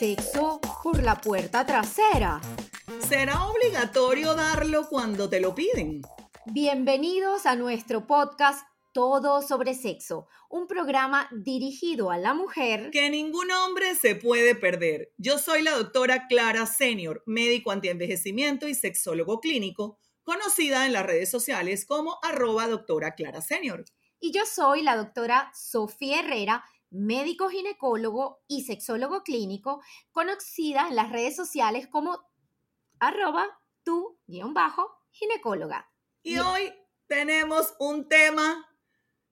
Sexo por la puerta trasera. ¿Será obligatorio darlo cuando te lo piden? Bienvenidos a nuestro podcast Todo sobre Sexo, un programa dirigido a la mujer que ningún hombre se puede perder. Yo soy la doctora Clara Senior, médico antienvejecimiento y sexólogo clínico, conocida en las redes sociales como arroba doctora Clara Senior. Y yo soy la doctora Sofía Herrera, médico ginecólogo y sexólogo clínico, conocida en las redes sociales como arroba tu guion bajo ginecóloga. Y hoy tenemos un tema,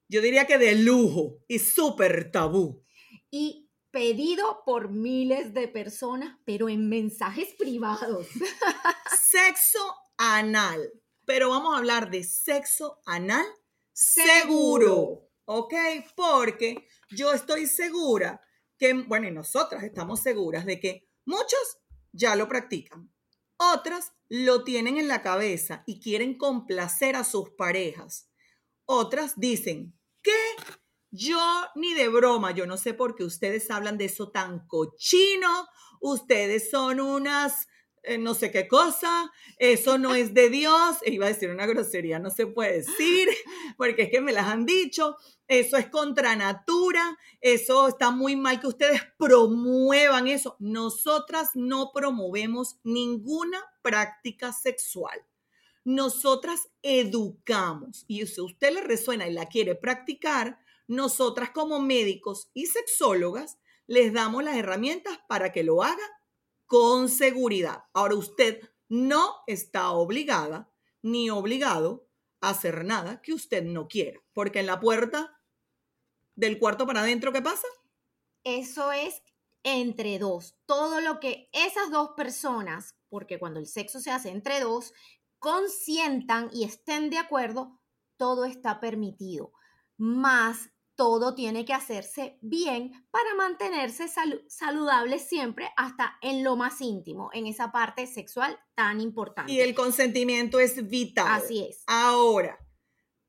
yo diría que de lujo y súper tabú. Y pedido por miles de personas, pero en mensajes privados. Sexo anal. Pero vamos a hablar de sexo anal seguro. ¿Ok? Porque yo estoy segura que, bueno, y nosotras estamos seguras de que muchos ya lo practican. Otras lo tienen en la cabeza y quieren complacer a sus parejas. Otras dicen, ¿qué? Yo ni de broma, yo no sé por qué ustedes hablan de eso tan cochino. Ustedes son unas eh, no sé qué cosa, eso no es de Dios, e iba a decir una grosería, no se puede decir, porque es que me las han dicho, eso es contra natura, eso está muy mal que ustedes promuevan eso. Nosotras no promovemos ninguna práctica sexual. Nosotras educamos y si a usted le resuena y la quiere practicar, nosotras como médicos y sexólogas les damos las herramientas para que lo haga con seguridad. Ahora usted no está obligada ni obligado a hacer nada que usted no quiera, porque en la puerta del cuarto para adentro, ¿qué pasa? Eso es entre dos. Todo lo que esas dos personas, porque cuando el sexo se hace entre dos, consientan y estén de acuerdo, todo está permitido. Más todo tiene que hacerse bien para mantenerse saludable siempre hasta en lo más íntimo, en esa parte sexual tan importante. Y el consentimiento es vital. Así es. Ahora,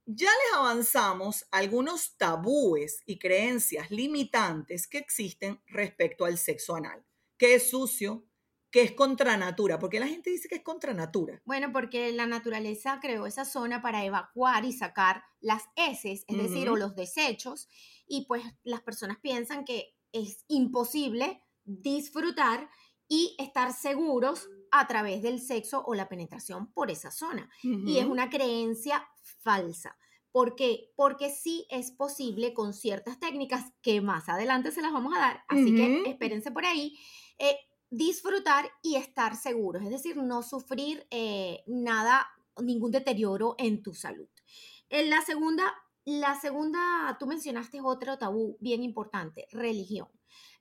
ya les avanzamos algunos tabúes y creencias limitantes que existen respecto al sexo anal, que es sucio, que es contra natura. ¿Por qué la gente dice que es contra natura? Bueno, porque la naturaleza creó esa zona para evacuar y sacar las heces, es decir, o los desechos, y pues las personas piensan que es imposible disfrutar y estar seguros a través del sexo o la penetración por esa zona. Y es una creencia falsa. ¿Por qué? Porque sí es posible con ciertas técnicas que más adelante se las vamos a dar, así que espérense por ahí. Eh, disfrutar y estar seguros, es decir, no sufrir eh, nada, ningún deterioro en tu salud. En la segunda, la segunda, tú mencionaste otro tabú bien importante, religión.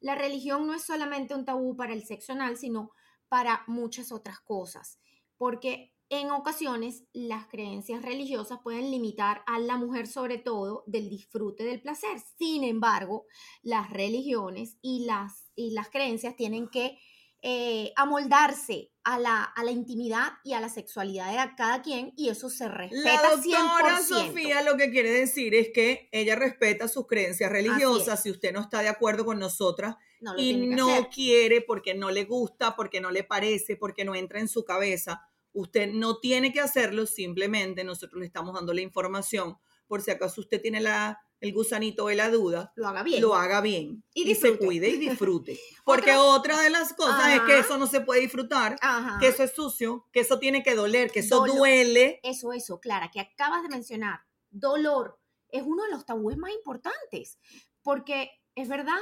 La religión no es solamente un tabú para el sexo anal, sino para muchas otras cosas, porque en ocasiones las creencias religiosas pueden limitar a la mujer sobre todo del disfrute del placer. Sin embargo, las religiones y las, y las creencias tienen que eh, amoldarse a la, a la intimidad y a la sexualidad de cada quien y eso se respeta la doctora Sofía lo que quiere decir es que ella respeta sus creencias religiosas. Si usted no está de acuerdo con nosotras y no quiere porque no le gusta, porque no le parece, porque no entra en su cabeza, usted no tiene que hacerlo, simplemente nosotros le estamos dando la información por si acaso usted tiene la el gusanito de la duda, Lo haga bien. lo haga bien Y y, se cuide y disfrute. Porque otra de las cosas es que eso no se puede disfrutar, Ajá. que eso es sucio, que eso tiene que doler, que eso Dolor. duele. Eso, eso, Clara, que acabas de mencionar, dolor, es uno de los tabúes más importantes, porque es verdad,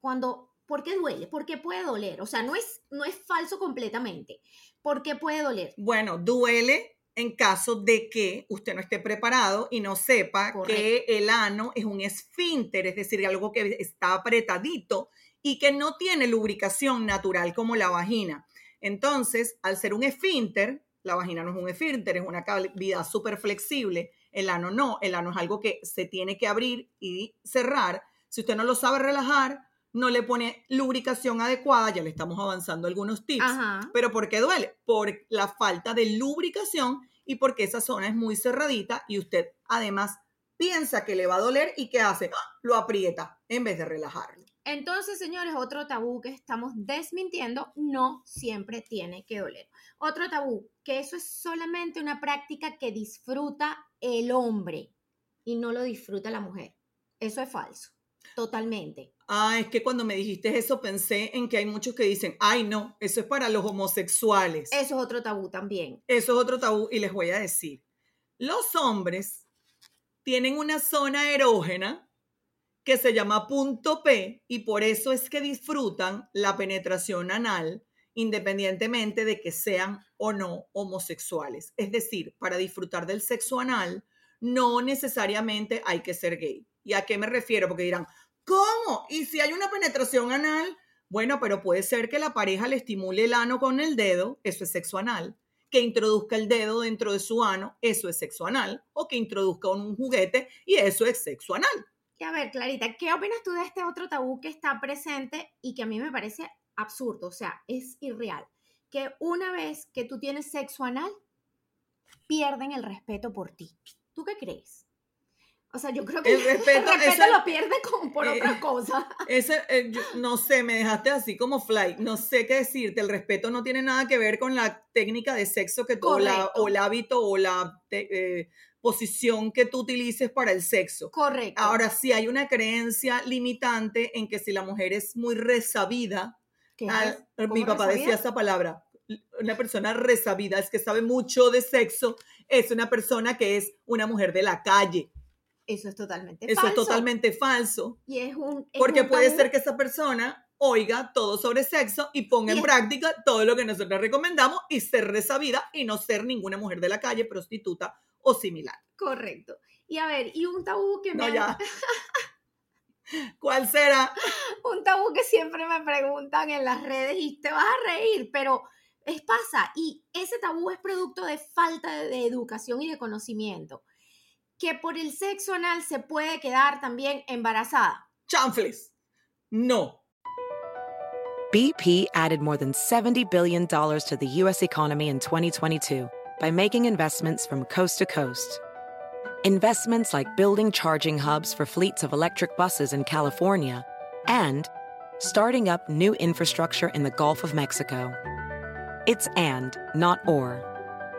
cuando, ¿por qué duele? ¿Por qué puede doler? O sea, no es, no es falso completamente. ¿Por qué puede doler? Bueno, duele en caso de que usted no esté preparado y no sepa que el ano es un esfínter, es decir, algo que está apretadito y que no tiene lubricación natural como la vagina. Entonces, al ser un esfínter, la vagina no es un esfínter, es una cavidad súper flexible. El ano no, el ano es algo que se tiene que abrir y cerrar. Si usted no lo sabe relajar, no le pone lubricación adecuada, ya le estamos avanzando algunos tips. Ajá. ¿Pero por qué duele? Por la falta de lubricación y porque esa zona es muy cerradita y usted además piensa que le va a doler y ¿qué hace? Lo aprieta en vez de relajarlo. Entonces, señores, otro tabú que estamos desmintiendo, no siempre tiene que doler. Otro tabú, que eso es solamente una práctica que disfruta el hombre y no lo disfruta la mujer. Eso es falso, totalmente. Ah, es que cuando me dijiste eso pensé en que hay muchos que dicen, ay no, eso es para los homosexuales. Eso es otro tabú también. Eso es otro tabú y les voy a decir, los hombres tienen una zona erógena que se llama punto P y por eso es que disfrutan la penetración anal independientemente de que sean o no homosexuales. Es decir, para disfrutar del sexo anal no necesariamente hay que ser gay. ¿Y a qué me refiero? Porque dirán, ¿cómo? ¿Y si hay una penetración anal? Bueno, pero puede ser que la pareja le estimule el ano con el dedo, eso es sexo anal que introduzca el dedo dentro de su ano, eso es sexo anal, o que introduzca un juguete y eso es sexo anal. Y a ver, Clarita, ¿qué opinas tú de este otro tabú que está presente y que a mí me parece absurdo? O sea, es irreal. Que una vez que tú tienes sexo anal, pierden el respeto por ti. ¿Tú qué crees? O sea, yo creo que El respeto, eso- lo pierde como por eh, otra cosa. Ese, eh, yo- no sé, me dejaste así como fly, no sé qué decirte, el respeto no tiene nada que ver con la técnica de sexo que tú, o, la- o el hábito o la te- eh, posición que tú utilices para el sexo. Correcto. Ahora, sí hay una creencia limitante en que si la mujer es muy resabida, ¿Qué Ah, es? mi ¿Cómo papá resabida? decía esa palabra. Una persona resabida es que sabe mucho de sexo, es una persona que es una mujer de la calle. Eso es totalmente Eso falso. es totalmente falso, Y es un. es porque un puede ser que esa persona oiga todo sobre sexo y ponga Y en es- práctica todo lo que nosotros recomendamos y ser resabida y no ser ninguna mujer de la calle, prostituta o similar. Correcto. Y a ver, y un tabú que me No, han- ya. ¿Cuál será? un tabú que siempre me preguntan en las redes y te vas a reír, pero es pasa. Y ese tabú es producto de falta de, de educación y de conocimiento. Que por el sexo anal se puede quedar también embarazada. Chanfles. No. BP added more than $70 billion to the U.S. economy in 2022 by making investments from coast to coast. Investments like building charging hubs for fleets of electric buses in California and starting up new infrastructure in the Gulf of Mexico. It's and, not or.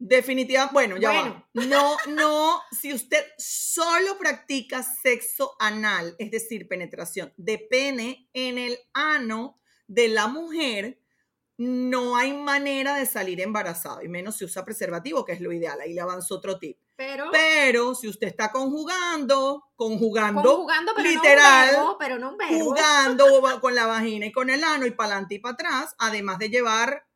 Definitiva, bueno, ya Bueno. va. No, no, si usted solo practica sexo anal, es decir, penetración de pene en el ano de la mujer, no hay manera de salir embarazado, y menos si usa preservativo, que es lo ideal. Ahí le avanzó otro tip. Pero, Pero si usted está conjugando, conjugando, conjugando, pero literal, no un verbo, pero no un verbo. jugando con la vagina y con el ano y para adelante y para atrás, además de llevar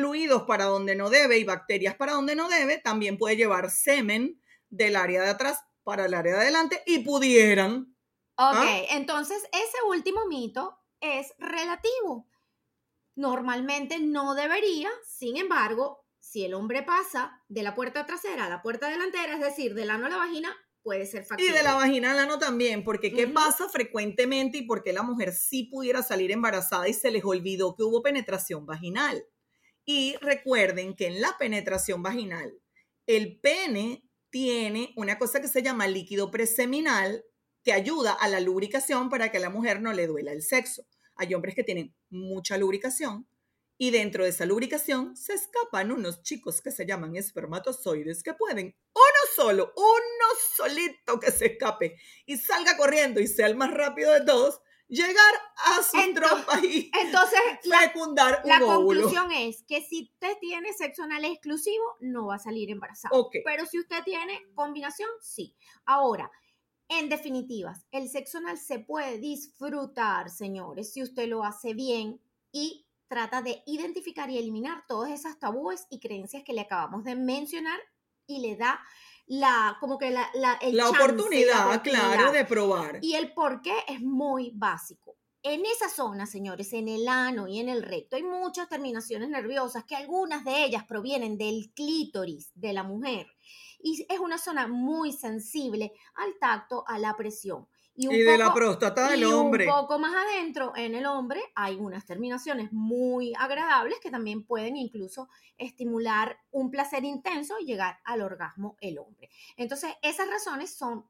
fluidos para donde no debe y bacterias para donde no debe, también puede llevar semen del área de atrás para el área de adelante y pudieran. Ok, ¿Ah? entonces ese último mito es relativo. Normalmente no debería, sin embargo, si el hombre pasa de la puerta trasera a la puerta delantera, es decir, del ano a la vagina, puede ser Y factible. de la vagina al ano también, porque ¿qué pasa frecuentemente y por qué la mujer sí pudiera salir embarazada y se les olvidó que hubo penetración vaginal? Y recuerden que en la penetración vaginal, el pene tiene una cosa que se llama líquido preseminal que ayuda a la lubricación para que a la mujer no le duela el sexo. Hay hombres que tienen mucha lubricación y dentro de esa lubricación se escapan unos chicos que se llaman espermatozoides que pueden uno solo, uno solito que se escape y salga corriendo y sea el más rápido de todos, llegar a su Ento- trompa y Entonces, la, fecundar un la óvulo. conclusión es que si usted tiene sexo anal exclusivo, no va a salir embarazado. Ok. Pero si usted tiene combinación, sí. Ahora, en definitivas, el sexo anal se puede disfrutar, señores, si usted lo hace bien y trata de identificar y eliminar todas esas tabúes y creencias que le acabamos de mencionar y le da la, como que la, la, el La chance, oportunidad, claro, oportunidad. de probar. Y el por qué es muy básico. En esa zona, señores, en el ano y en el recto, hay muchas terminaciones nerviosas que algunas de ellas provienen del clítoris de la mujer. Y es una zona muy sensible al tacto, a la presión. Y, un Y de la próstata del y hombre. Un poco más adentro, en el hombre, hay unas terminaciones muy agradables que también pueden incluso estimular un placer intenso y llegar al orgasmo el hombre. Entonces, esas razones son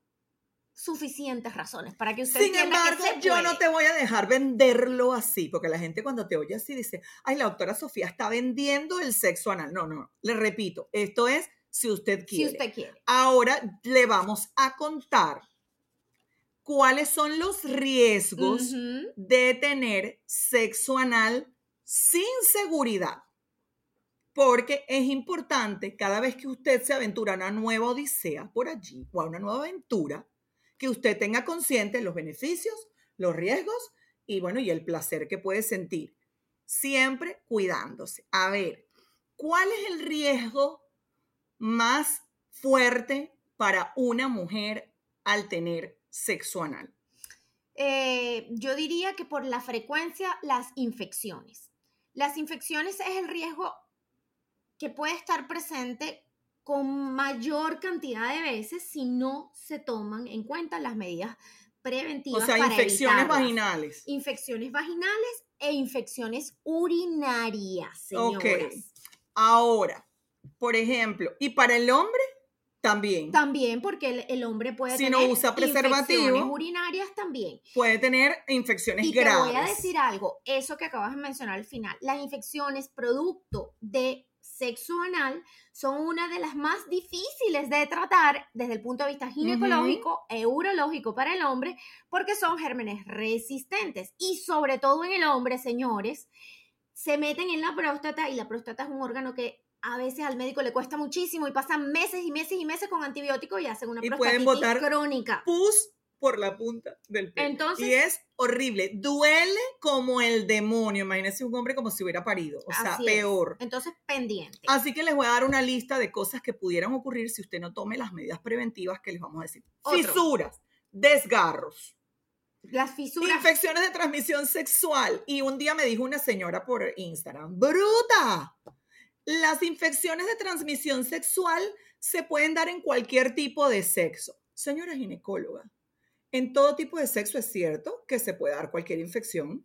suficientes razones para que usted Sin que embargo, yo no te voy a dejar venderlo así, porque la gente cuando te oye así dice, ay, la doctora Sofía está vendiendo el sexo anal. No, no, le repito, esto es si usted si quiere. usted quiere. Ahora le vamos a contar cuáles son los riesgos de tener sexo anal sin seguridad. Porque es importante cada vez que usted se aventura a una nueva odisea por allí o a una nueva aventura, que usted tenga consciente los beneficios, los riesgos y bueno, y el placer que puede sentir. Siempre cuidándose. A ver, ¿cuál es el riesgo más fuerte para una mujer al tener sexo anal? Eh, yo diría que por la frecuencia, las infecciones. Las infecciones es el riesgo que puede estar presente con mayor cantidad de veces si no se toman en cuenta las medidas preventivas. O sea, para infecciones evitarlas. vaginales. Infecciones vaginales e infecciones urinarias, Ok. señoras. Ahora, por ejemplo, y para el hombre también También porque el, el hombre puede Si no tener usa preservativo. infecciones urinarias también. puede tener infecciones Y te graves. voy a decir algo, eso que acabas de mencionar al final, las infecciones producto de sexo anal son una de las más difíciles de tratar desde el punto de vista ginecológico e urológico para el hombre porque son gérmenes resistentes y sobre todo en el hombre, señores, se meten en la próstata y la próstata es un órgano que a veces al médico le cuesta muchísimo y pasan meses y meses y meses con antibióticos y hacen una Y pueden botar crónica. Pus por la punta del pelo. Entonces- y es horrible. Duele como el demonio. Imagínense un hombre como si hubiera parido. O sea, es. peor. Entonces, pendiente. Así que les voy a dar una lista de cosas que pudieran ocurrir si usted no tome las medidas preventivas que les vamos a decir. Otro. Fisuras, desgarros, Las fisuras infecciones de transmisión sexual. Y un día me dijo una señora por Instagram, bruta, las infecciones de transmisión sexual se pueden dar en cualquier tipo de sexo. Señora ginecóloga, en todo tipo de sexo es cierto que se puede dar cualquier infección.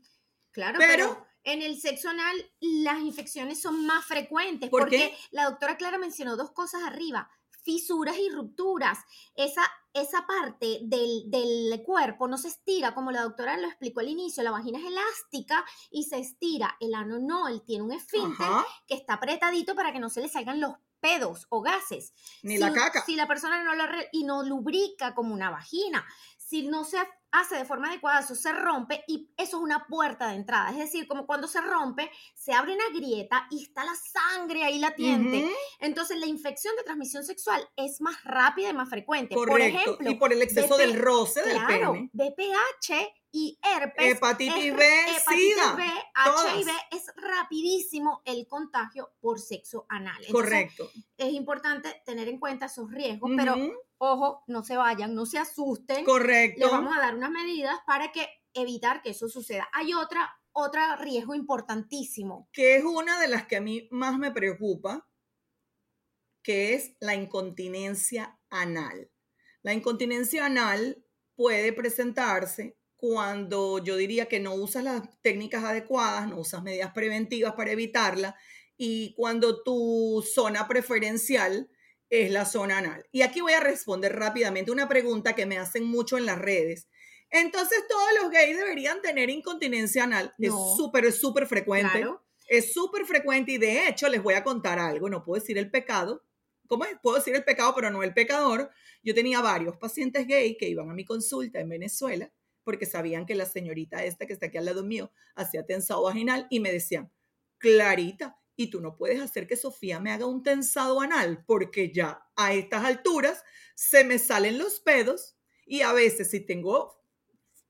Claro, Pero- pero, en el sexo anal las infecciones son más frecuentes ¿Por porque qué? la doctora Clara mencionó dos cosas arriba, fisuras y rupturas. Esa, esa parte del, del cuerpo no se estira, como la doctora lo explicó al inicio, la vagina es elástica y se estira. El ano no, él tiene un esfínter Ajá, que está apretadito para que no se le salgan los pedos o gases. ni si, la caca. Si la persona no lo y no lubrica como una vagina, si no se hace de forma adecuada, eso se rompe y eso es una puerta de entrada. Es decir, como cuando se rompe, se abre una grieta y está la sangre ahí latiente. Ujú, Entonces, la infección de transmisión sexual es más rápida y más frecuente. Por ejemplo, y por el exceso BP del roce del claro, pene. BPH y herpes. Hepatitis es- B, hepatitis SIDA. B, todas. HIV es rapidísimo el contagio por sexo anal. Entonces, Correcto. es importante tener en cuenta esos riesgos, pero ojo, no se vayan, no se asusten. Correcto. Les vamos a dar unas medidas para que evitar que eso suceda. Hay otra, otro riesgo importantísimo. Que es una de las que a mí más me preocupa, que es la incontinencia anal. La incontinencia anal puede presentarse cuando yo diría que no usas las técnicas adecuadas, no usas medidas preventivas para evitarla y cuando tu zona preferencial es la zona anal. Y aquí voy a responder rápidamente una pregunta que me hacen mucho en las redes. Entonces, todos los gays deberían tener incontinencia anal. Es súper, súper frecuente. Es súper frecuente y de hecho les voy a contar algo. No puedo decir el pecado. ¿Cómo es? Puedo decir el pecado, pero no el pecador. Yo tenía varios pacientes gay que iban a mi consulta en Venezuela porque sabían que la señorita esta que está aquí al lado mío hacía tensado vaginal y me decían, Clarita, y tú no puedes hacer que Sofía me haga un tensado anal porque ya a estas alturas se me salen los pedos y a veces si tengo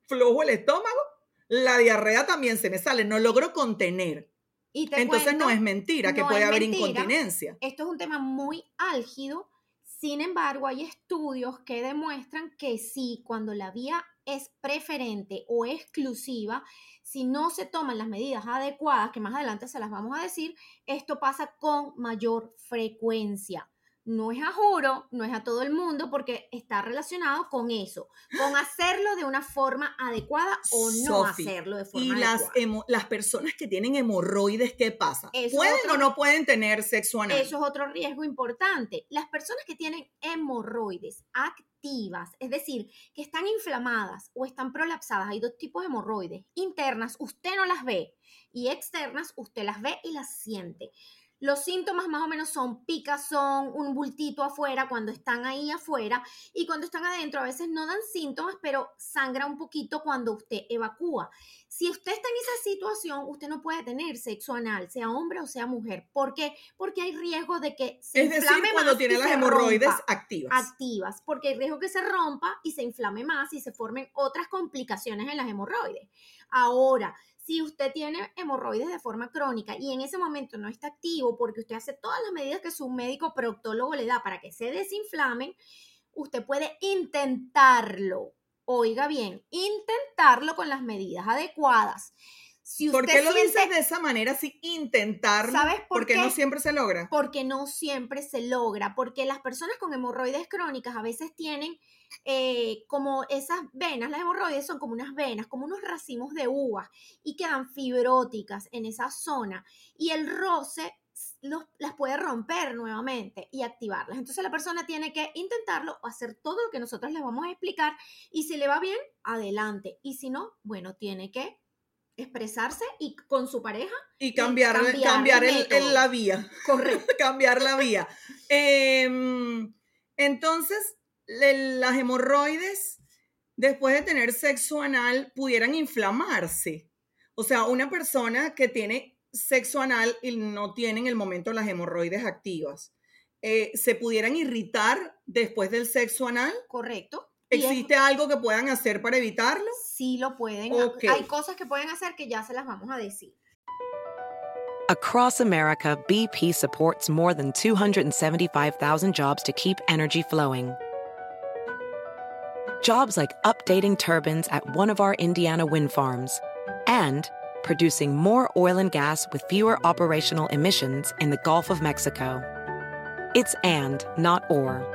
flojo el estómago, la diarrea también se me sale, no logro contener. Y Entonces no es mentira que puede haber incontinencia. Esto es un tema muy álgido, sin embargo hay estudios que demuestran que sí, cuando la vía es preferente o exclusiva, si no se toman las medidas adecuadas, que más adelante se las vamos a decir, esto pasa con mayor frecuencia. No es a juro, no es a todo el mundo, porque está relacionado con eso, con hacerlo de una forma adecuada o no hacerlo de forma y adecuada. Y las, las personas que tienen hemorroides, ¿qué pasa? ¿Pueden o no pueden tener sexo anal? Eso es otro riesgo importante. Las personas que tienen hemorroides es decir, que están inflamadas o están prolapsadas. Hay dos tipos de hemorroides. Internas, usted no las ve, y externas, usted las ve y las siente. Los síntomas más o menos son picazón, un bultito afuera cuando están ahí afuera y cuando están adentro a veces no dan síntomas, pero sangra un poquito cuando usted evacúa. Si usted está en esa situación, usted no puede tener sexo anal, sea hombre o sea mujer. ¿Por qué? Porque hay riesgo de que se es decir, cuando tiene las hemorroides activas. Activas, porque hay riesgo que se rompa y se inflame más y se formen otras complicaciones en las hemorroides. Ahora, si usted tiene hemorroides de forma crónica y en ese momento no está activo porque usted hace todas las medidas que su médico proctólogo le da para que se desinflamen, usted puede intentarlo. Oiga bien, intentarlo con las medidas adecuadas. Si ¿Por qué lo dices de esa manera, si intentarlo? ¿Sabes por porque no siempre se logra. Porque no siempre se logra, porque las personas con hemorroides crónicas a veces tienen eh, como esas venas, las hemorroides son como unas venas, como unos racimos de uvas y quedan fibróticas en esa zona y el roce las puede romper nuevamente y activarlas. Entonces la persona tiene que intentarlo o hacer todo lo que nosotros les vamos a explicar y si le va bien, adelante. Y si no, bueno, tiene que expresarse y con su pareja y cambiar, cambiar, la vía. Correcto. cambiar la vía. Em, entonces, las hemorroides, después de tener sexo anal, pudieran inflamarse. O sea, una persona que tiene sexo anal y no tiene en el momento las hemorroides activas, eh, ¿se pudieran irritar después del sexo anal? Correcto. ¿Existe algo que puedan hacer para evitarlo? Sí, lo pueden. Hay cosas que pueden hacer que ya se las vamos a decir. Across America, BP supports more than 275,000 jobs to keep energy flowing. Jobs like updating turbines at one of our Indiana wind farms and producing more oil and gas with fewer operational emissions in the Gulf of Mexico. It's and, not or.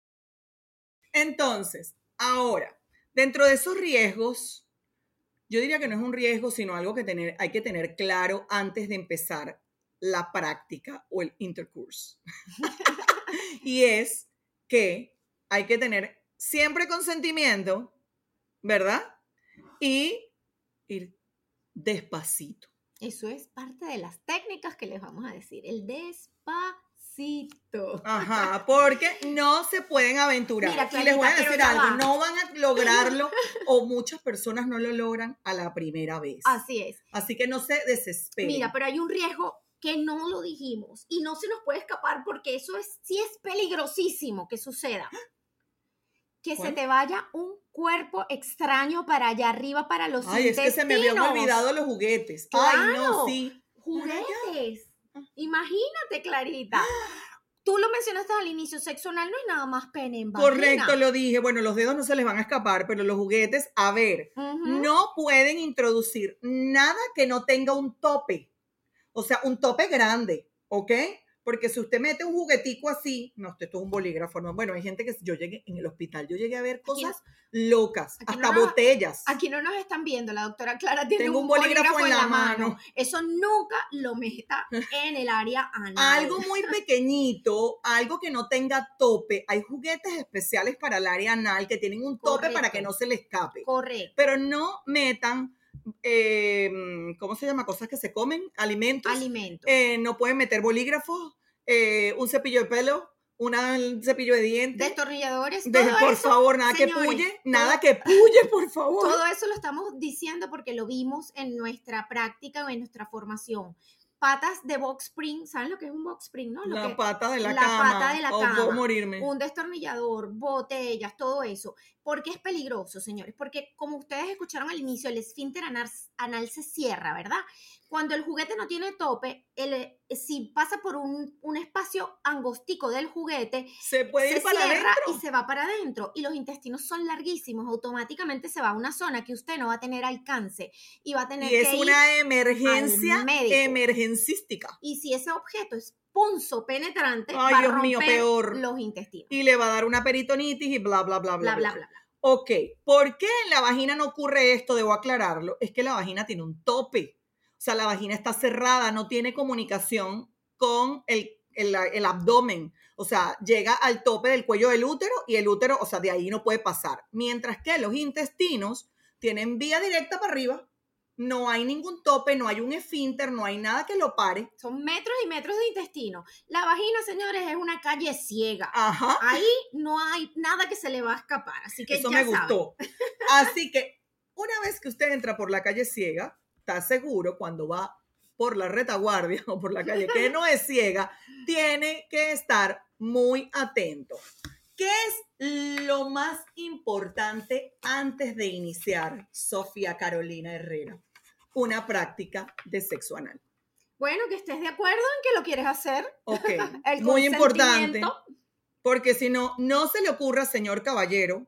Entonces, ahora, dentro de esos riesgos, yo diría que no es un riesgo, sino algo que tener, hay que tener claro antes de empezar la práctica o el intercurso. y es que hay que tener siempre consentimiento, ¿verdad? Y ir despacito. Eso es parte de las técnicas que les vamos a decir. El despacito. Ajá, porque no se pueden aventurar. Mira, y les voy a Clarita, decir algo, va. no van a lograrlo o muchas personas no lo logran a la primera vez. Así es. Así que no se desesperen. Mira, pero hay un riesgo que no lo dijimos y no se nos puede escapar porque eso es sí es peligrosísimo que suceda. Que se te vaya un cuerpo extraño para allá arriba para los Ay, es que se me habían intestinos. olvidado los juguetes. Ay, no, sí. Juguetes. Imagínate, Clarita. Tú lo mencionaste al inicio, sexo anal no es nada más pene en vagina. Correcto, lo dije. Bueno, los dedos no se les van a escapar, pero los juguetes, a ver, no pueden introducir nada que no tenga un tope. O sea, un tope grande, ¿ok? Porque si usted mete un juguetico así, no, esto es un bolígrafo, no. Bueno, hay gente que yo llegué en el hospital, yo llegué a ver cosas locas, aquí hasta no nos- botellas. Aquí no nos están viendo, la doctora Clara tiene Tengo un bolígrafo en la mano. Eso nunca lo meta en el área anal. Algo muy pequeñito, algo que no tenga tope. Hay juguetes especiales para el área anal que tienen un tope para que no se le escape. Correcto. Pero no metan, eh, ¿cómo se llama? Cosas que se comen, alimentos. Alimento. Eh, no pueden meter bolígrafos, eh, un cepillo de pelo, una- un cepillo de dientes. Destornilladores. De- todo por eso, favor, nada señores, que puye, todo- nada que puye, por favor. Todo eso lo estamos diciendo porque lo vimos en nuestra práctica o en nuestra formación. Patas de box spring, ¿saben lo que es un box spring? No? Lo la que- pata de la, la cama. pata de la o puedo cama, morirme. un destornillador, botellas, todo eso. ¿Por qué es peligroso, señores? Porque como ustedes escucharon al inicio, el esfínter anal, anal se cierra, ¿verdad? Cuando el juguete no tiene tope, el, eh, si pasa por un, un espacio angostico del juguete, se puede se ir para cierra adentro. y se va para adentro. Y los intestinos son larguísimos, automáticamente se va a una zona que usted no va a tener alcance y va a tener Y es que ir una emergencia emergencística. y si ese objeto es punzo penetrante, Ay, va a Dios mío, romper peor. los intestinos. Y le va a dar una peritonitis y bla, bla, bla, Bla, bla, bla, bla, bla. Ok, ¿por qué en la vagina no ocurre esto? Debo aclararlo. Es que la vagina tiene un tope. O sea, la vagina está cerrada, no tiene comunicación con el, el- el abdomen. O sea, llega al tope del cuello del útero y el útero, o sea, de ahí no puede pasar. Mientras que los intestinos tienen vía directa para arriba. No hay ningún tope, no hay un esfínter, no hay nada que lo pare. Son metros y metros de intestino. La vagina, señores, es una calle ciega. Ajá. Ahí no hay nada que se le va a escapar. Así que Eso ya me saben. gustó. Así que una vez que usted entra por la calle ciega, está seguro cuando va por la retaguardia o por la calle que no es ciega, tiene que estar muy atento. ¿Qué es lo más importante antes de iniciar, Sofía Carolina Herrera? Una práctica de sexo anal. Bueno, que estés de acuerdo en que lo quieres hacer. Ok, El muy importante. Porque si no, no se le ocurra, señor caballero,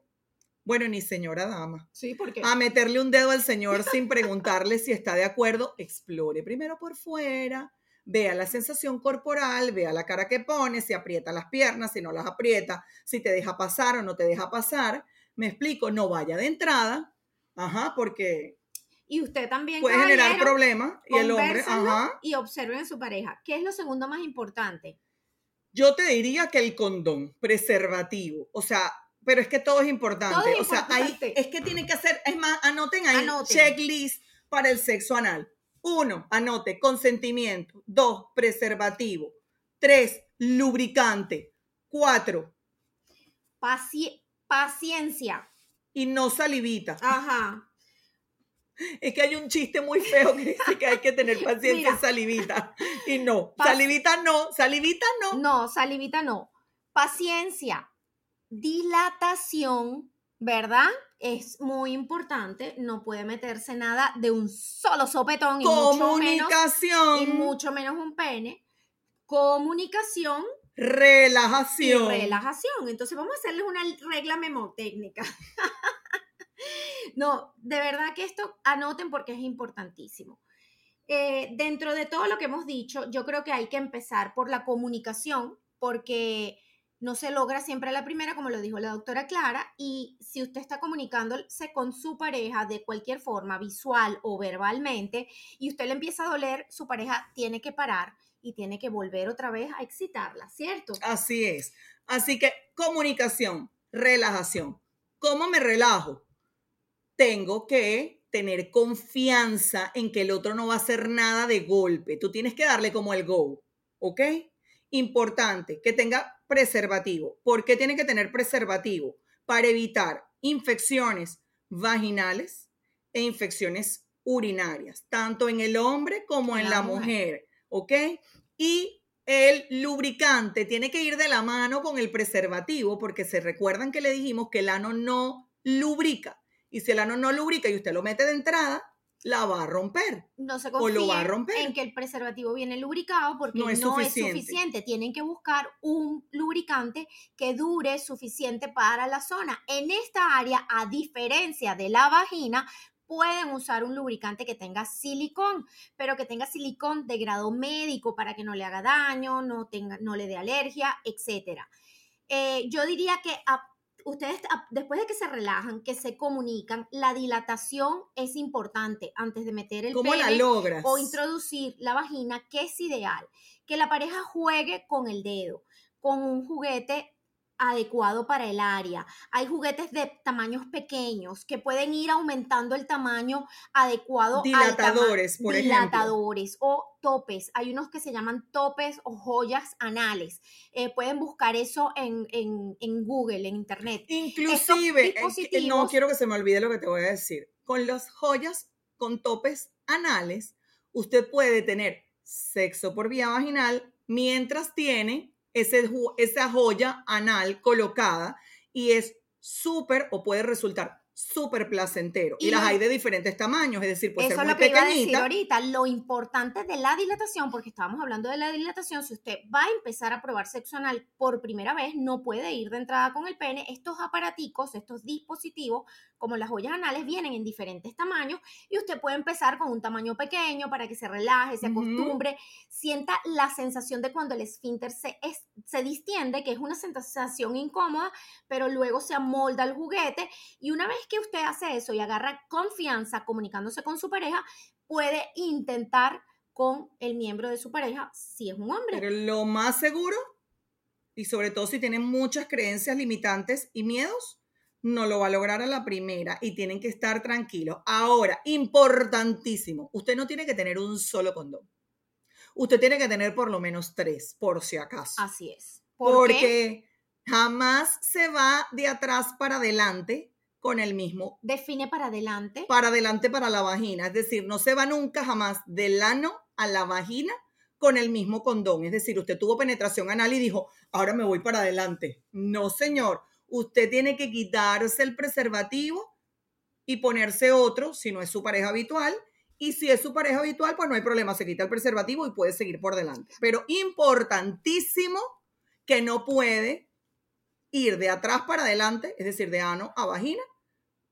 bueno, ni señora dama, Sí, porque a meterle un dedo al señor sin preguntarle si está de acuerdo, explore primero por fuera, vea la sensación corporal, vea la cara que pone, si aprieta las piernas, si no las aprieta, si te deja pasar o no te deja pasar. Me explico, no vaya de entrada, ajá, porque y usted también puede generar problemas y el hombre, ajá. y observen a su pareja. ¿Qué es lo segundo más importante? Yo te diría que el condón, preservativo, o sea, pero es que todo es importante. Todo es o sea, ahí es que tienen que hacer, es más, anoten ahí Anoten. checklist para el sexo anal. Uno, anote consentimiento. Dos, preservativo. Tres, lubricante. Cuatro, Paci- paciencia. y no salivita. Ajá. Es que hay un chiste muy feo que dice que hay que tener paciencia Mira. en salivita. Y no, salivita no, salivita no. No, salivita no. Paciencia. Dilatación, ¿verdad? Es muy importante. No puede meterse nada de un solo sopetón y mucho menos, Comunicación, y mucho menos un pene. Comunicación y relajación. relajación. Entonces vamos a hacerles una regla memotécnica. no, de verdad que esto anoten porque es importantísimo. Eh, dentro de todo lo que hemos dicho, yo creo que hay que empezar por la comunicación, porque no se logra siempre a la primera, como lo dijo la doctora Clara, y si usted está comunicándose con su pareja de cualquier forma, visual o verbalmente, y usted le empieza a doler, su pareja tiene que parar y tiene que volver otra vez a excitarla, ¿cierto? Así es. Así que comunicación, relajación. ¿Cómo me relajo? Tengo que tener confianza en que el otro no va a hacer nada de golpe. Tú tienes que darle como el go, ¿ok? Importante, que tenga preservativo. ¿Por qué tiene que tener preservativo? Para evitar infecciones vaginales e infecciones urinarias, tanto en el hombre como en la, mujer. ¿ok? Y el lubricante tiene que ir de la mano con el preservativo, porque se recuerdan que le dijimos que el ano no lubrica. Y si el ano no lubrica y usted lo mete de entrada, la va a romper. No se o lo va a romper. en que el preservativo viene lubricado porque no, es, suficiente. Tienen que buscar un lubricante que dure suficiente para la zona. En esta área, a diferencia de la vagina, pueden usar un lubricante que tenga silicón, pero que tenga silicón de grado médico para que no le haga daño, no, tenga, no le dé alergia, etc. Eh, yo diría que ustedes después de que se relajan, que se comunican, la dilatación es importante antes de meter el ¿Cómo la logras? o introducir la vagina, que es ideal, que la pareja juegue con el dedo, con un juguete adecuado para el área. Hay juguetes de tamaños pequeños que pueden ir aumentando el tamaño adecuado. Dilatadores, por ejemplo. Dilatadores o topes. Hay unos que se llaman topes o joyas anales. Eh, pueden buscar eso en, Google, en Internet. Inclusive, eh, no quiero que se me olvide lo que te voy a decir. Con las joyas, con topes anales, usted puede tener sexo por vía vaginal mientras tiene esa joya anal colocada y es súper o puede resultar súper placentero. Y, las hay de diferentes tamaños, es decir, puede ser muy lo que pequeñita. Iba a decir ahorita, lo importante de la dilatación, porque estábamos hablando de la dilatación, si usted va a empezar a probar sexo anal por primera vez, no puede ir de entrada con el pene. Estos aparaticos, estos dispositivos, como las joyas anales, vienen en diferentes tamaños y usted puede empezar con un tamaño pequeño para que se relaje, se acostumbre, sienta la sensación de cuando el esfínter se, se distiende, que es una sensación incómoda, pero luego se amolda el juguete y una vez que usted hace eso y agarra confianza comunicándose con su pareja, puede intentar con el miembro de su pareja si es un hombre. Pero lo más seguro, y sobre todo si tienen muchas creencias limitantes y miedos, no lo va a lograr a la primera y tienen que estar tranquilos. Ahora, importantísimo, usted no tiene que tener un solo condón. Usted tiene que tener por lo menos tres, por si acaso. Así es. porque jamás se va de atrás para adelante con el mismo. Define para adelante. Para adelante para la vagina. Es decir, no se va nunca jamás del ano a la vagina con el mismo condón. Es decir, usted tuvo penetración anal y dijo, ahora me voy para adelante. No, señor. Usted tiene que quitarse el preservativo y ponerse otro si no es su pareja habitual. Y si es su pareja habitual, pues no hay problema, se quita el preservativo y puede seguir por delante. Pero importantísimo que no puede ir de atrás para adelante, es decir, de ano a vagina,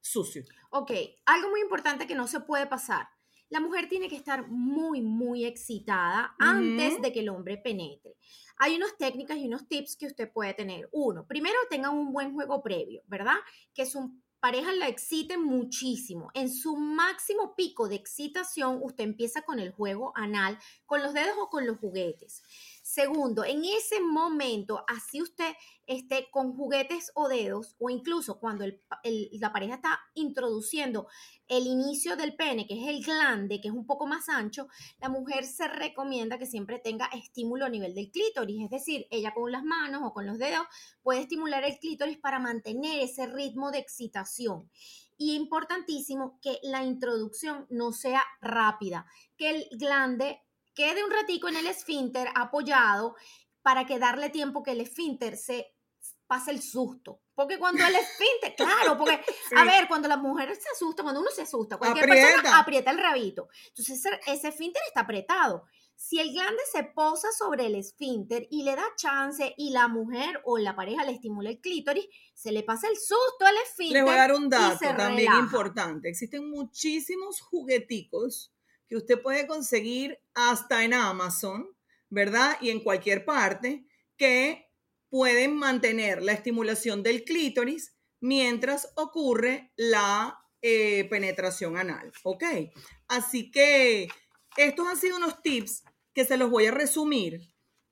sucio. Ok, algo muy importante que no se puede pasar. La mujer tiene que estar muy, muy excitada antes de que el hombre penetre. Hay unas técnicas y unos tips que usted puede tener. Uno, primero tengan un buen juego previo, ¿verdad? Que su pareja la excite muchísimo. En su máximo pico de excitación, usted empieza con el juego anal, con los dedos o con los juguetes. Segundo, en ese momento, así usted esté con juguetes o dedos, o incluso cuando la pareja está introduciendo el inicio del pene, que es el glande, que es un poco más ancho, la mujer se recomienda que siempre tenga estímulo a nivel del clítoris, es decir, ella con las manos o con los dedos puede estimular el clítoris para mantener ese ritmo de excitación. Y importantísimo que la introducción no sea rápida, que el glande quede un ratico en el esfínter apoyado para que darle tiempo que el esfínter se pase el susto. Porque cuando el esfínter, claro, porque, a ver, cuando la mujer se asusta, cuando uno se asusta, cualquier persona aprieta el rabito. Entonces ese esfínter está apretado. Si el glande se posa sobre el esfínter y le da chance y la mujer o la pareja le estimula el clítoris, se le pasa el susto al esfínter. Les voy a dar un dato también importante. Existen muchísimos jugueticos que usted puede conseguir hasta en Amazon, ¿verdad? Y en cualquier parte, que pueden mantener la estimulación del clítoris mientras ocurre la eh, penetración anal, ¿ok? Así que estos han sido unos tips que se los voy a resumir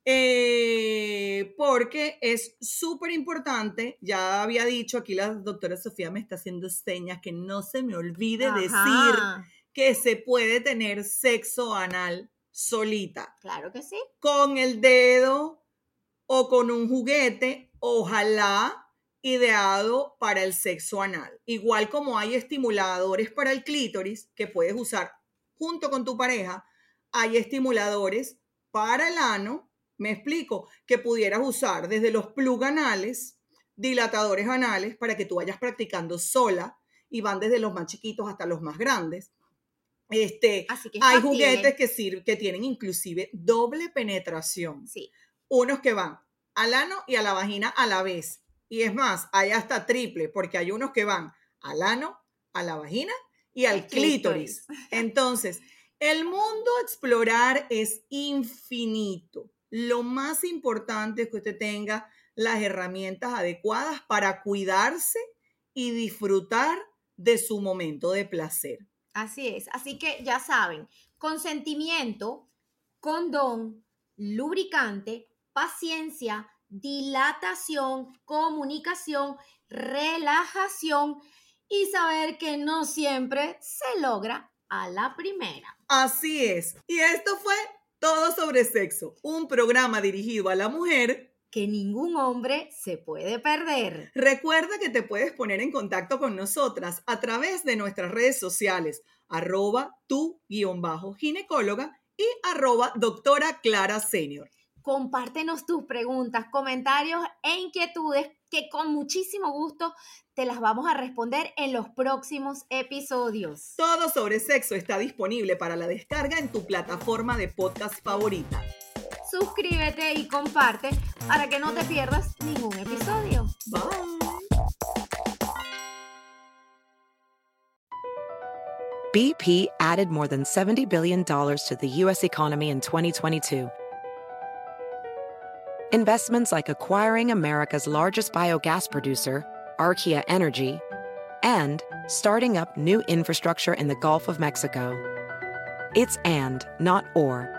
Eh, porque es súper importante, ya había dicho, aquí la doctora Sofía me está haciendo señas, que no se me olvide decir. Que se puede tener sexo anal solita, Claro que sí. con el dedo o con un juguete, ojalá ideado para el sexo anal. Igual como hay estimuladores para el clítoris que puedes usar junto con tu pareja, hay estimuladores para el ano, me explico, que pudieras usar desde los plug anales, dilatadores anales, para que tú vayas practicando sola y van desde los más chiquitos hasta los más grandes. Este, Así que es hay factible. juguetes que, que tienen inclusive doble penetración Sí. unos que van al ano y a la vagina a la vez. Y es más, hay hasta triple, porque hay unos que van al ano, a la vagina y al clítoris. Entonces, el mundo a explorar es infinito. Lo más importante es que usted tenga las herramientas adecuadas para cuidarse y disfrutar de su momento de placer. Así es. Así que ya saben, consentimiento, condón, lubricante, paciencia, dilatación, comunicación, relajación y saber que no siempre se logra a la primera. Así es. Y esto fue Todo sobre Sexo, un programa dirigido a la mujer. Que ningún hombre se puede perder. Recuerda que te puedes poner en contacto con nosotras a través de nuestras redes sociales, arroba tu guion bajo ginecóloga y arroba doctora Clara Senior. Compártenos tus preguntas, comentarios e inquietudes que con muchísimo gusto te las vamos a responder en los próximos episodios. Todo sobre sexo está disponible para la descarga en tu plataforma de podcast favorita. Suscríbete y comparte para que no te pierdas ningún episodio. Bye. BP added more than $70 billion to the U.S. economy in 2022. Investments like acquiring America's largest biogas producer, Archaea Energy, and starting up new infrastructure in the Gulf of Mexico. It's and, not or.